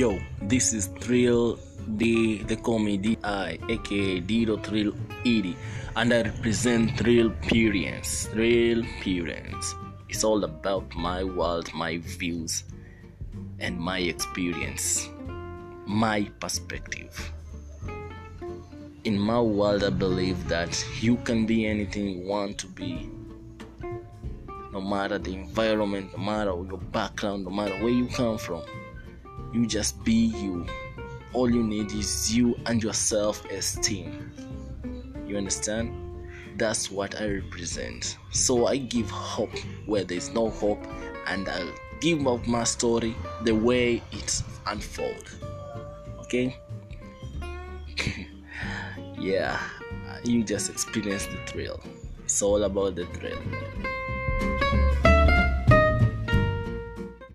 Yo, this is Thrill D. They call me DI, aka Dido Thrill Edie, and I represent Thrill Parents. Thrill Parents. It's all about my world, my views, and my experience, my perspective. In my world, I believe that you can be anything you want to be no matter the environment, no matter your background, no matter where you come from. You just be you. All you need is you and your self esteem. You understand? That's what I represent. So I give hope where there's no hope, and I'll give up my story the way it unfolds. Okay? yeah, you just experience the thrill. It's all about the thrill.